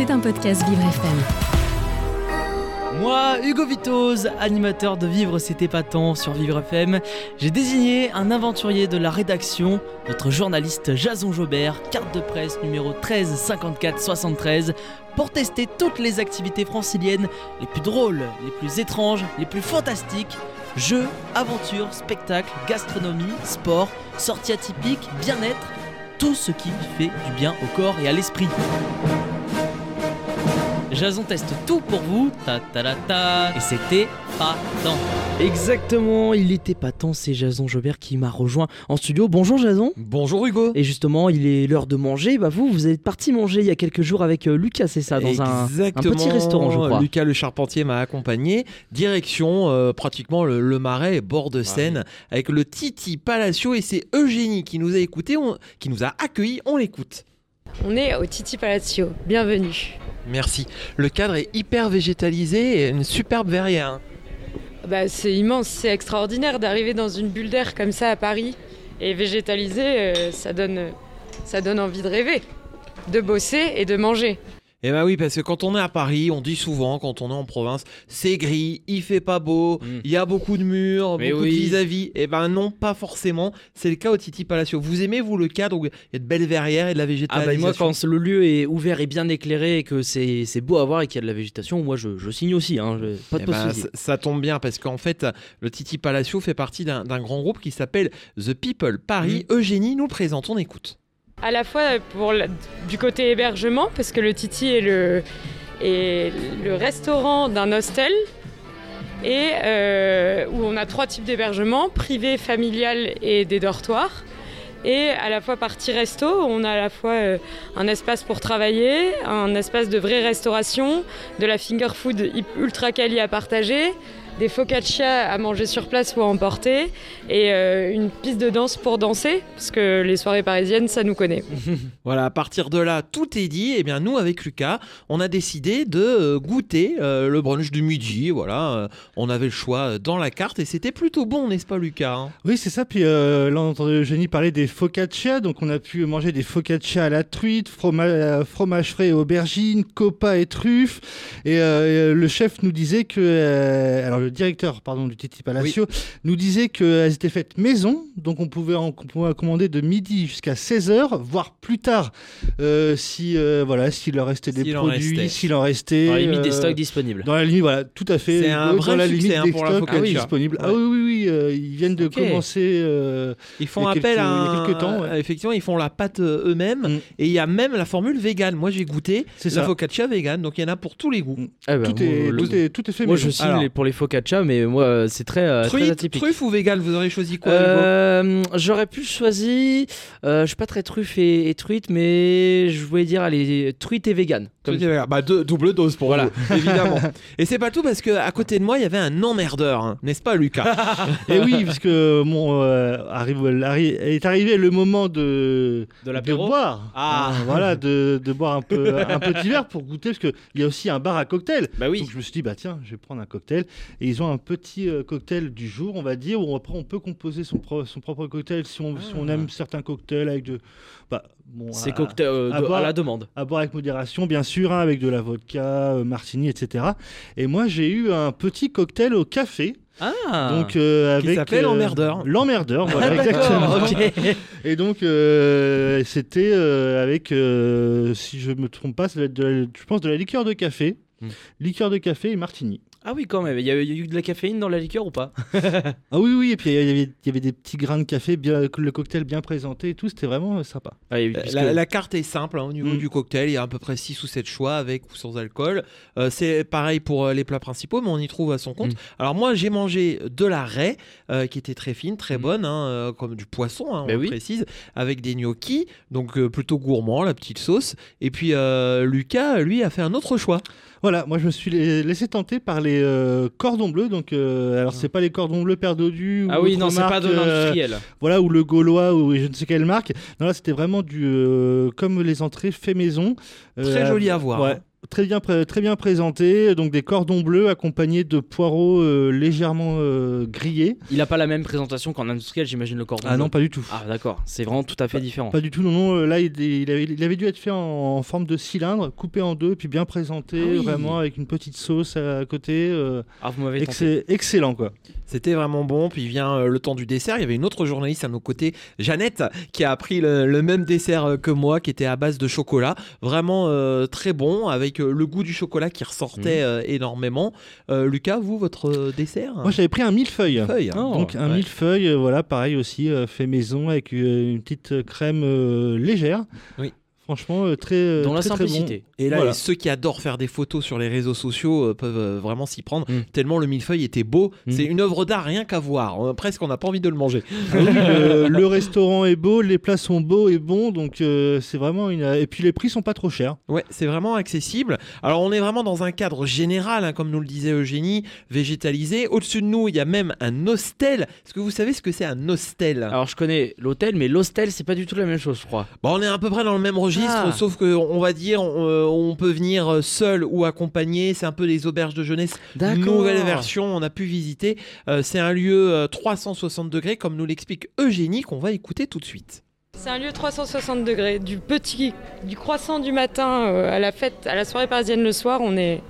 C'est un podcast Vivre FM. Moi, Hugo Vitoz, animateur de Vivre c'est épatant sur Vivre FM, j'ai désigné un aventurier de la rédaction, notre journaliste Jason Jobert, carte de presse numéro 13 54 73, pour tester toutes les activités franciliennes les plus drôles, les plus étranges, les plus fantastiques. Jeux, aventures, spectacles, gastronomie, sport, sorties atypiques, bien-être, tout ce qui fait du bien au corps et à l'esprit. Jason teste tout pour vous, ta ta ta ta, et c'était pas tant. Exactement, il était pas tant, c'est Jason Jobert qui m'a rejoint en studio. Bonjour Jason. Bonjour Hugo. Et justement, il est l'heure de manger. Bah vous, vous êtes parti manger il y a quelques jours avec euh, Lucas, c'est ça, dans un, petit restaurant, je crois. Lucas le charpentier m'a accompagné. Direction euh, pratiquement le, le Marais, bord de Seine, avec le Titi Palacio et c'est Eugénie qui nous a écouté, qui nous a accueillis. On l'écoute. On est au Titi Palazzo, bienvenue. Merci. Le cadre est hyper végétalisé et une superbe verrière. hein. Bah, c'est immense, c'est extraordinaire d'arriver dans une bulle d'air comme ça à Paris et végétalisé, euh, ça, donne, ça donne envie de rêver, de bosser et de manger. Eh ben oui, parce que quand on est à Paris, on dit souvent, quand on est en province, c'est gris, il fait pas beau, Mm. il y a beaucoup de murs, Mais beaucoup oui. de vis-à-vis. Eh ben non, pas forcément. C'est le cas au Titi Palacio. Vous aimez, vous, le cadre où il y a de belles verrières et de la Ah végétalisation bah moi quand le lieu est ouvert et bien éclairé et que c'est c'est beau à voir et qu'il y a de la végétation, moi je, je signe aussi, hein, je- pas de Eh ben, ça, ça tombe bien parce qu'en fait, le Titi Palacio fait partie d'un d'un grand groupe qui s'appelle The People Paris. Mm. Eugénie nous présente, on écoute. À la fois du côté hébergement, parce que le Titi est le, est le restaurant d'un hostel, euh, où on a trois types d'hébergement, privé, familial et des dortoirs. Et à la fois partie resto, on a à la fois euh, un espace pour travailler, un espace de vraie restauration, de la finger food ultra quali à partager, des focaccia à manger sur place ou à emporter, et euh, une piste de danse pour danser, parce que les soirées parisiennes, ça nous connaît. Voilà, à partir de là, tout est dit. Et bien, nous, avec Lucas, on a décidé de euh, goûter euh, le brunch du midi. Voilà, euh, on avait le choix dans la carte et c'était plutôt bon, n'est-ce pas, Lucas hein? Oui, c'est ça. Puis euh, là, on entendait Eugénie parler des focaccia. Donc, on a pu manger des focaccia à la truite, froma- fromage frais et aubergine, copa et truffes. Et euh, le chef nous disait que. euh, alors, le directeur pardon, du Titi Palacio nous disait qu'elles étaient faites maison. Donc, on pouvait en on pouvait en commander de midi jusqu'à 16h, voire plus tard, euh, si euh, voilà, s'il leur restait des produits, s'il en restait. Dans la limite des euh, stocks disponibles. Dans la limite, voilà, tout à fait. C'est un vrai dans la succès, limite hein, des pour la stocks focaccia. disponibles. Ah oui, oui, oui, euh, ils viennent de commencer. euh, Ils font Il y a appel quelques- à il y a un- quelques temps, ouais. Effectivement, ils font la pâte eux-mêmes. Mm. Et il y a même la formule vegan. Moi, j'ai goûté C'est la ça. focaccia vegan. Donc, il y en a pour tous les goûts. Ah bah, tout, est, moi, tout, est, tout est fait moi, maison. je signe Alors. les- pour les focaccia, mais moi c'est très, euh, très Truite, atypique. truffe ou vegan Vous aurez choisi quoi Euh, J'aurais pu choisir. euh, je suis pas très truffe et, et truite, mais je voulais dire allez truite et vegan. Comme Truite et vegan. Bah, deux- double dose pour Voilà. vous, évidemment. et c'est pas tout parce que à côté de moi, il y avait un emmerdeur, hein, n'est-ce pas, Lucas Et oui, parce que mon, euh, arrive, arri- est arrivé le moment de, de boire. Ah. Voilà, de, de boire un, peu, un petit verre pour goûter, parce qu'il y a aussi un bar à cocktail. Bah oui. Donc je me suis dit, bah tiens, je vais prendre un cocktail. Et ils ont un petit euh, cocktail du jour, on va dire, où après on peut composer son, pro- son propre cocktail si on, si on aime certains cocktails avec de. Bah, bon, C'est à- cocktail euh, à de- à boire. la demande. à boire avec modération, bien sûr, hein, avec de la vodka, euh, martini, etc. Et moi, j'ai eu un petit cocktail au café. Ah. Donc euh, Qui avec s'appelle euh, l'emmerdeur. L'emmerdeur, voilà, Ah, exactement. Et donc euh, c'était avec, si je me trompe pas, ça doit être de la- je pense de la liqueur de café, Hmm. liqueur de café et martini. Ah oui, quand même. Il y, a il y a eu de la caféine dans la liqueur ou pas? Ah oui, oui, et puis il y avait, il y avait des petits grains de café, bien, le cocktail bien présenté et tout, c'était vraiment euh, sympa. Ah, eu- puisque- La, la carte est simple hein, au niveau Mm. du cocktail, il y a à peu près 6 ou 7 choix avec ou sans alcool. Euh, c'est pareil pour euh, les plats principaux, mais on y trouve à son compte. Mm. Alors moi j'ai mangé de la raie euh, qui était très fine, très Mm. bonne, hein, comme du poisson, hein, on Ben oui. précise, avec des gnocchis, donc euh, plutôt gourmand, la petite sauce. Et puis euh, Lucas, lui, a fait un autre choix. Voilà, moi je me suis la- laissé tenter par les euh, cordons bleus, donc euh, alors c'est pas les cordons bleus Père Dodu. Ah ou oui, non, c'est pas de euh, l'industriel. Voilà, ou le Gaulois, ou je ne sais quelle marque. Non, là, c'était vraiment du. euh, comme les entrées fait maison. Très Euh, joli à voir. Ouais. Très bien, très bien présenté. Donc des cordons bleus accompagnés de poireaux euh, légèrement euh, grillés. Il a pas la même présentation qu'en industriel, j'imagine le cordon. Ah non, pas du tout. Ah d'accord, c'est vraiment tout à fait différent. Pas du tout, non, non. euh, Là, il, il avait, il avait dû être fait en, en forme de cylindre, coupé en deux, puis bien présenté, Ah oui. vraiment avec une petite sauce à côté. euh, Ah vous m'avez excell- excellent, quoi. C'était vraiment bon. Puis vient euh, le temps du dessert. Il y avait une autre journaliste à nos côtés, Jeannette, qui a pris le, le même dessert que moi, qui était à base de chocolat. Vraiment euh, très bon, avec euh, le goût du chocolat qui ressortait euh, énormément. Euh, Lucas, vous, votre dessert Moi, j'avais pris un millefeuille. Feuille. Oh, Donc un ouais. millefeuille, voilà, pareil aussi, euh, fait maison avec euh, une petite crème euh, légère. Oui. Franchement, euh, très, euh, Dans la très, très bon. simplicité. Et là, Voilà. ceux qui adorent faire des photos sur les réseaux sociaux euh, peuvent euh, vraiment s'y prendre, Mm. tellement le millefeuille était beau. Mm. C'est une œuvre d'art, rien qu'à voir. Presque, on n'a pas envie de le manger. Ah oui, le, le restaurant est beau, les plats sont beaux et bons, donc euh, c'est vraiment une. Et puis les prix sont pas trop chers. Ouais, c'est vraiment accessible. Alors, on est vraiment dans un cadre général, hein, comme nous le disait Eugénie, végétalisé. Au-dessus de nous, il y a même un hostel. Est-ce que vous savez ce que c'est un hostel? Alors je connais l'hôtel, mais l'hostel c'est pas du tout la même chose, je crois. Bon, on est à peu près dans le même registre, Ah. sauf que on va dire, on, euh, on peut venir seul ou accompagné. C'est un peu les auberges de jeunesse D'accord. Nouvelle version, on a pu visiter. Euh, c'est un lieu euh, 360 degrés, comme nous l'explique Eugénie, qu'on va écouter tout de suite. C'est un lieu 360 degrés, du petit, du croissant du matin euh, à la fête, à la soirée parisienne le soir, on est,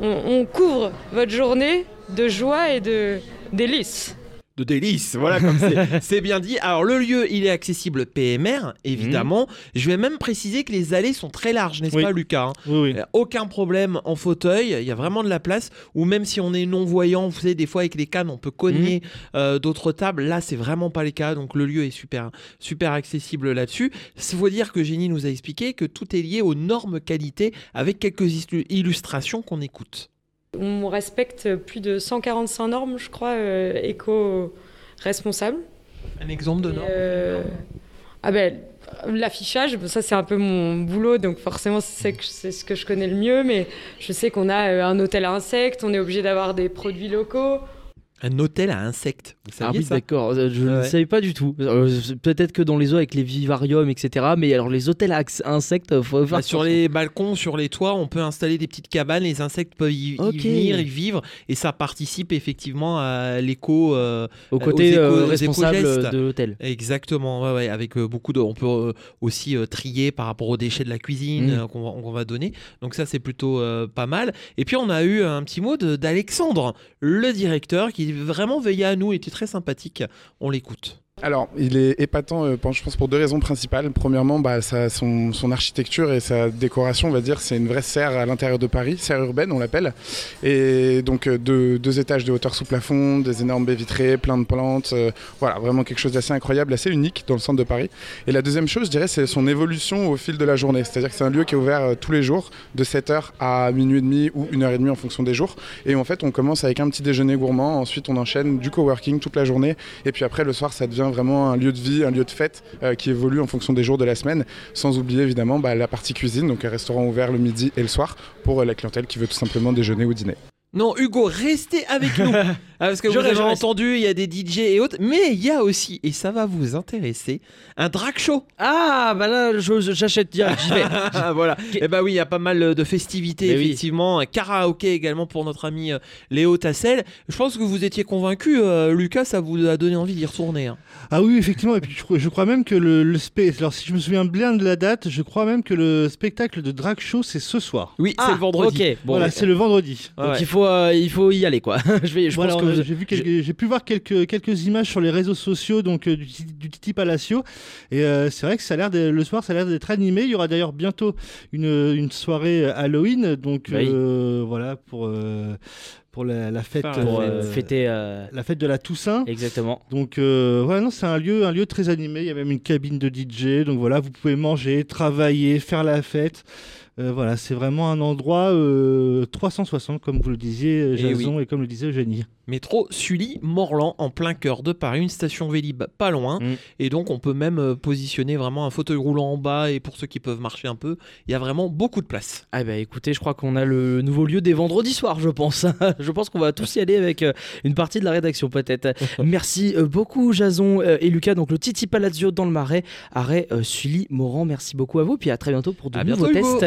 on, on couvre votre journée de joie et de délices. De délices, voilà comme c'est- bien dit. Alors le lieu, il est accessible PMR, évidemment. Je vais même préciser que les allées sont très larges, n'est-ce Oui. pas Lucas hein? Oui, oui. Euh, Aucun problème en fauteuil, il y a vraiment de la place. Ou même si on est non-voyant, vous savez, des fois avec les cannes, on peut cogner euh, d'autres tables. Là, c'est vraiment pas le cas. Donc le lieu est super, super accessible là-dessus. Il faut dire que Génie nous a expliqué que tout est lié aux normes qualité avec quelques illu- illustrations qu'on écoute. On respecte plus de 145 normes, je crois, euh, éco-responsables. Un exemple de Et, norme euh, Ah ben, l'affichage, ça c'est un peu mon boulot, donc forcément c'est ce que je connais le mieux, mais je sais qu'on a euh, un hôtel à insectes, on est obligé d'avoir des produits locaux. Un hôtel à insectes. Vous Ah oui, d'accord, euh, je ne Ouais. savais pas du tout. Euh, Peut-être que dans les eaux avec les vivariums, etc. Mais alors les hôtels à insectes, faut faire Bah, sur les balcons, sur les toits, on peut installer des petites cabanes, les insectes peuvent y, venir, y vivre, et ça participe effectivement à l'éco. euh, au côté éco- euh, responsable de l'hôtel. Exactement, ouais, ouais, avec beaucoup de. On peut euh, aussi trier par rapport aux déchets de la cuisine Mm. euh, qu'on va, donner. Donc, ça, c'est plutôt pas mal. Et puis, on a eu un petit mot de- d'Alexandre, le directeur, qui vraiment veillait à nous, était très sympathique. On l'écoute. Alors, il est épatant, euh, je pense, pour deux raisons principales. Premièrement, bah, ça- son, architecture et sa décoration, on va dire, c'est une vraie serre à l'intérieur de Paris, serre urbaine, on l'appelle. Et donc, euh, deux, étages de hauteur sous plafond, des énormes baies vitrées, plein de plantes. euh, voilà, vraiment quelque chose d'assez incroyable, assez unique dans le centre de Paris. Et la deuxième chose, je dirais, c'est son évolution au fil de la journée. C'est-à-dire que c'est un lieu qui est ouvert tous les jours, de 7h à minuit et demi ou 1h30 en fonction des jours. Et en fait, on commence avec un petit déjeuner gourmand, ensuite on enchaîne du coworking toute la journée. Et puis après, le soir, ça devient vraiment un lieu de vie, un lieu de fête euh, qui évolue en fonction des jours de la semaine. Sans oublier évidemment bah, la partie cuisine, donc un restaurant ouvert le midi et le soir pour euh, la clientèle qui veut tout simplement déjeuner ou dîner. Non, Hugo, restez avec nous. Ah, parce que vous avez entendu, il y a des DJ et autres, mais il y a aussi, et ça va vous intéresser, un drag show. Ah, bah là, j'achète direct, j'y vais. Ah, voilà. Et bah oui, il y a pas mal de festivités, Mais oui. effectivement. Un karaoké également pour notre ami euh, Léo Tassel. Je pense que vous étiez convaincu, euh, Lucas, ça vous a donné envie d'y retourner. hein. Ah oui, effectivement. Et puis je, crois- je crois même que le, Alors si je me souviens bien de la date, je crois même que le spectacle de drag show c'est ce soir. Oui, Ah, c'est le vendredi. Ok, bon. voilà, c'est le vendredi. Donc ouais. il faut, euh, il faut y aller quoi. je vais, je Voilà, pense que vous- j'ai vu quelques- j'ai pu voir quelques quelques images sur les réseaux sociaux donc euh, du, Titi- du Titi Palacio et euh, c'est vrai que ça a l'air de- le soir ça a l'air d'être animé. Il y aura d'ailleurs bientôt une, une soirée Halloween donc Oui. euh, voilà pour euh, pour la, la fête pour euh, euh, fêter. euh, la fête de la Toussaint. Exactement. Donc euh, voilà, non, c'est un lieu, un lieu très animé. Il y a même une cabine de DJ. Donc voilà, vous pouvez manger, travailler, faire la fête. Euh, voilà, c'est vraiment un endroit euh, 360, comme vous le disiez, euh, eh Jason, et, comme le disait Eugénie. Métro Sully, Morlan, en plein cœur de Paris, une station Vélib pas loin. Mm. Et donc, on peut même positionner vraiment un fauteuil roulant en bas. Et pour ceux qui peuvent marcher un peu, il y a vraiment beaucoup de place. Ah, bah écoutez, je crois qu'on a le nouveau lieu des vendredis soirs, je pense. je pense qu'on va tous y aller avec une partie de la rédaction, peut-être. merci beaucoup, Jason et Lucas. Donc, le Titi Palazzo dans le Marais, arrêt Sully, Morlan. Merci beaucoup à vous. Puis à très bientôt pour de à nouveaux tests.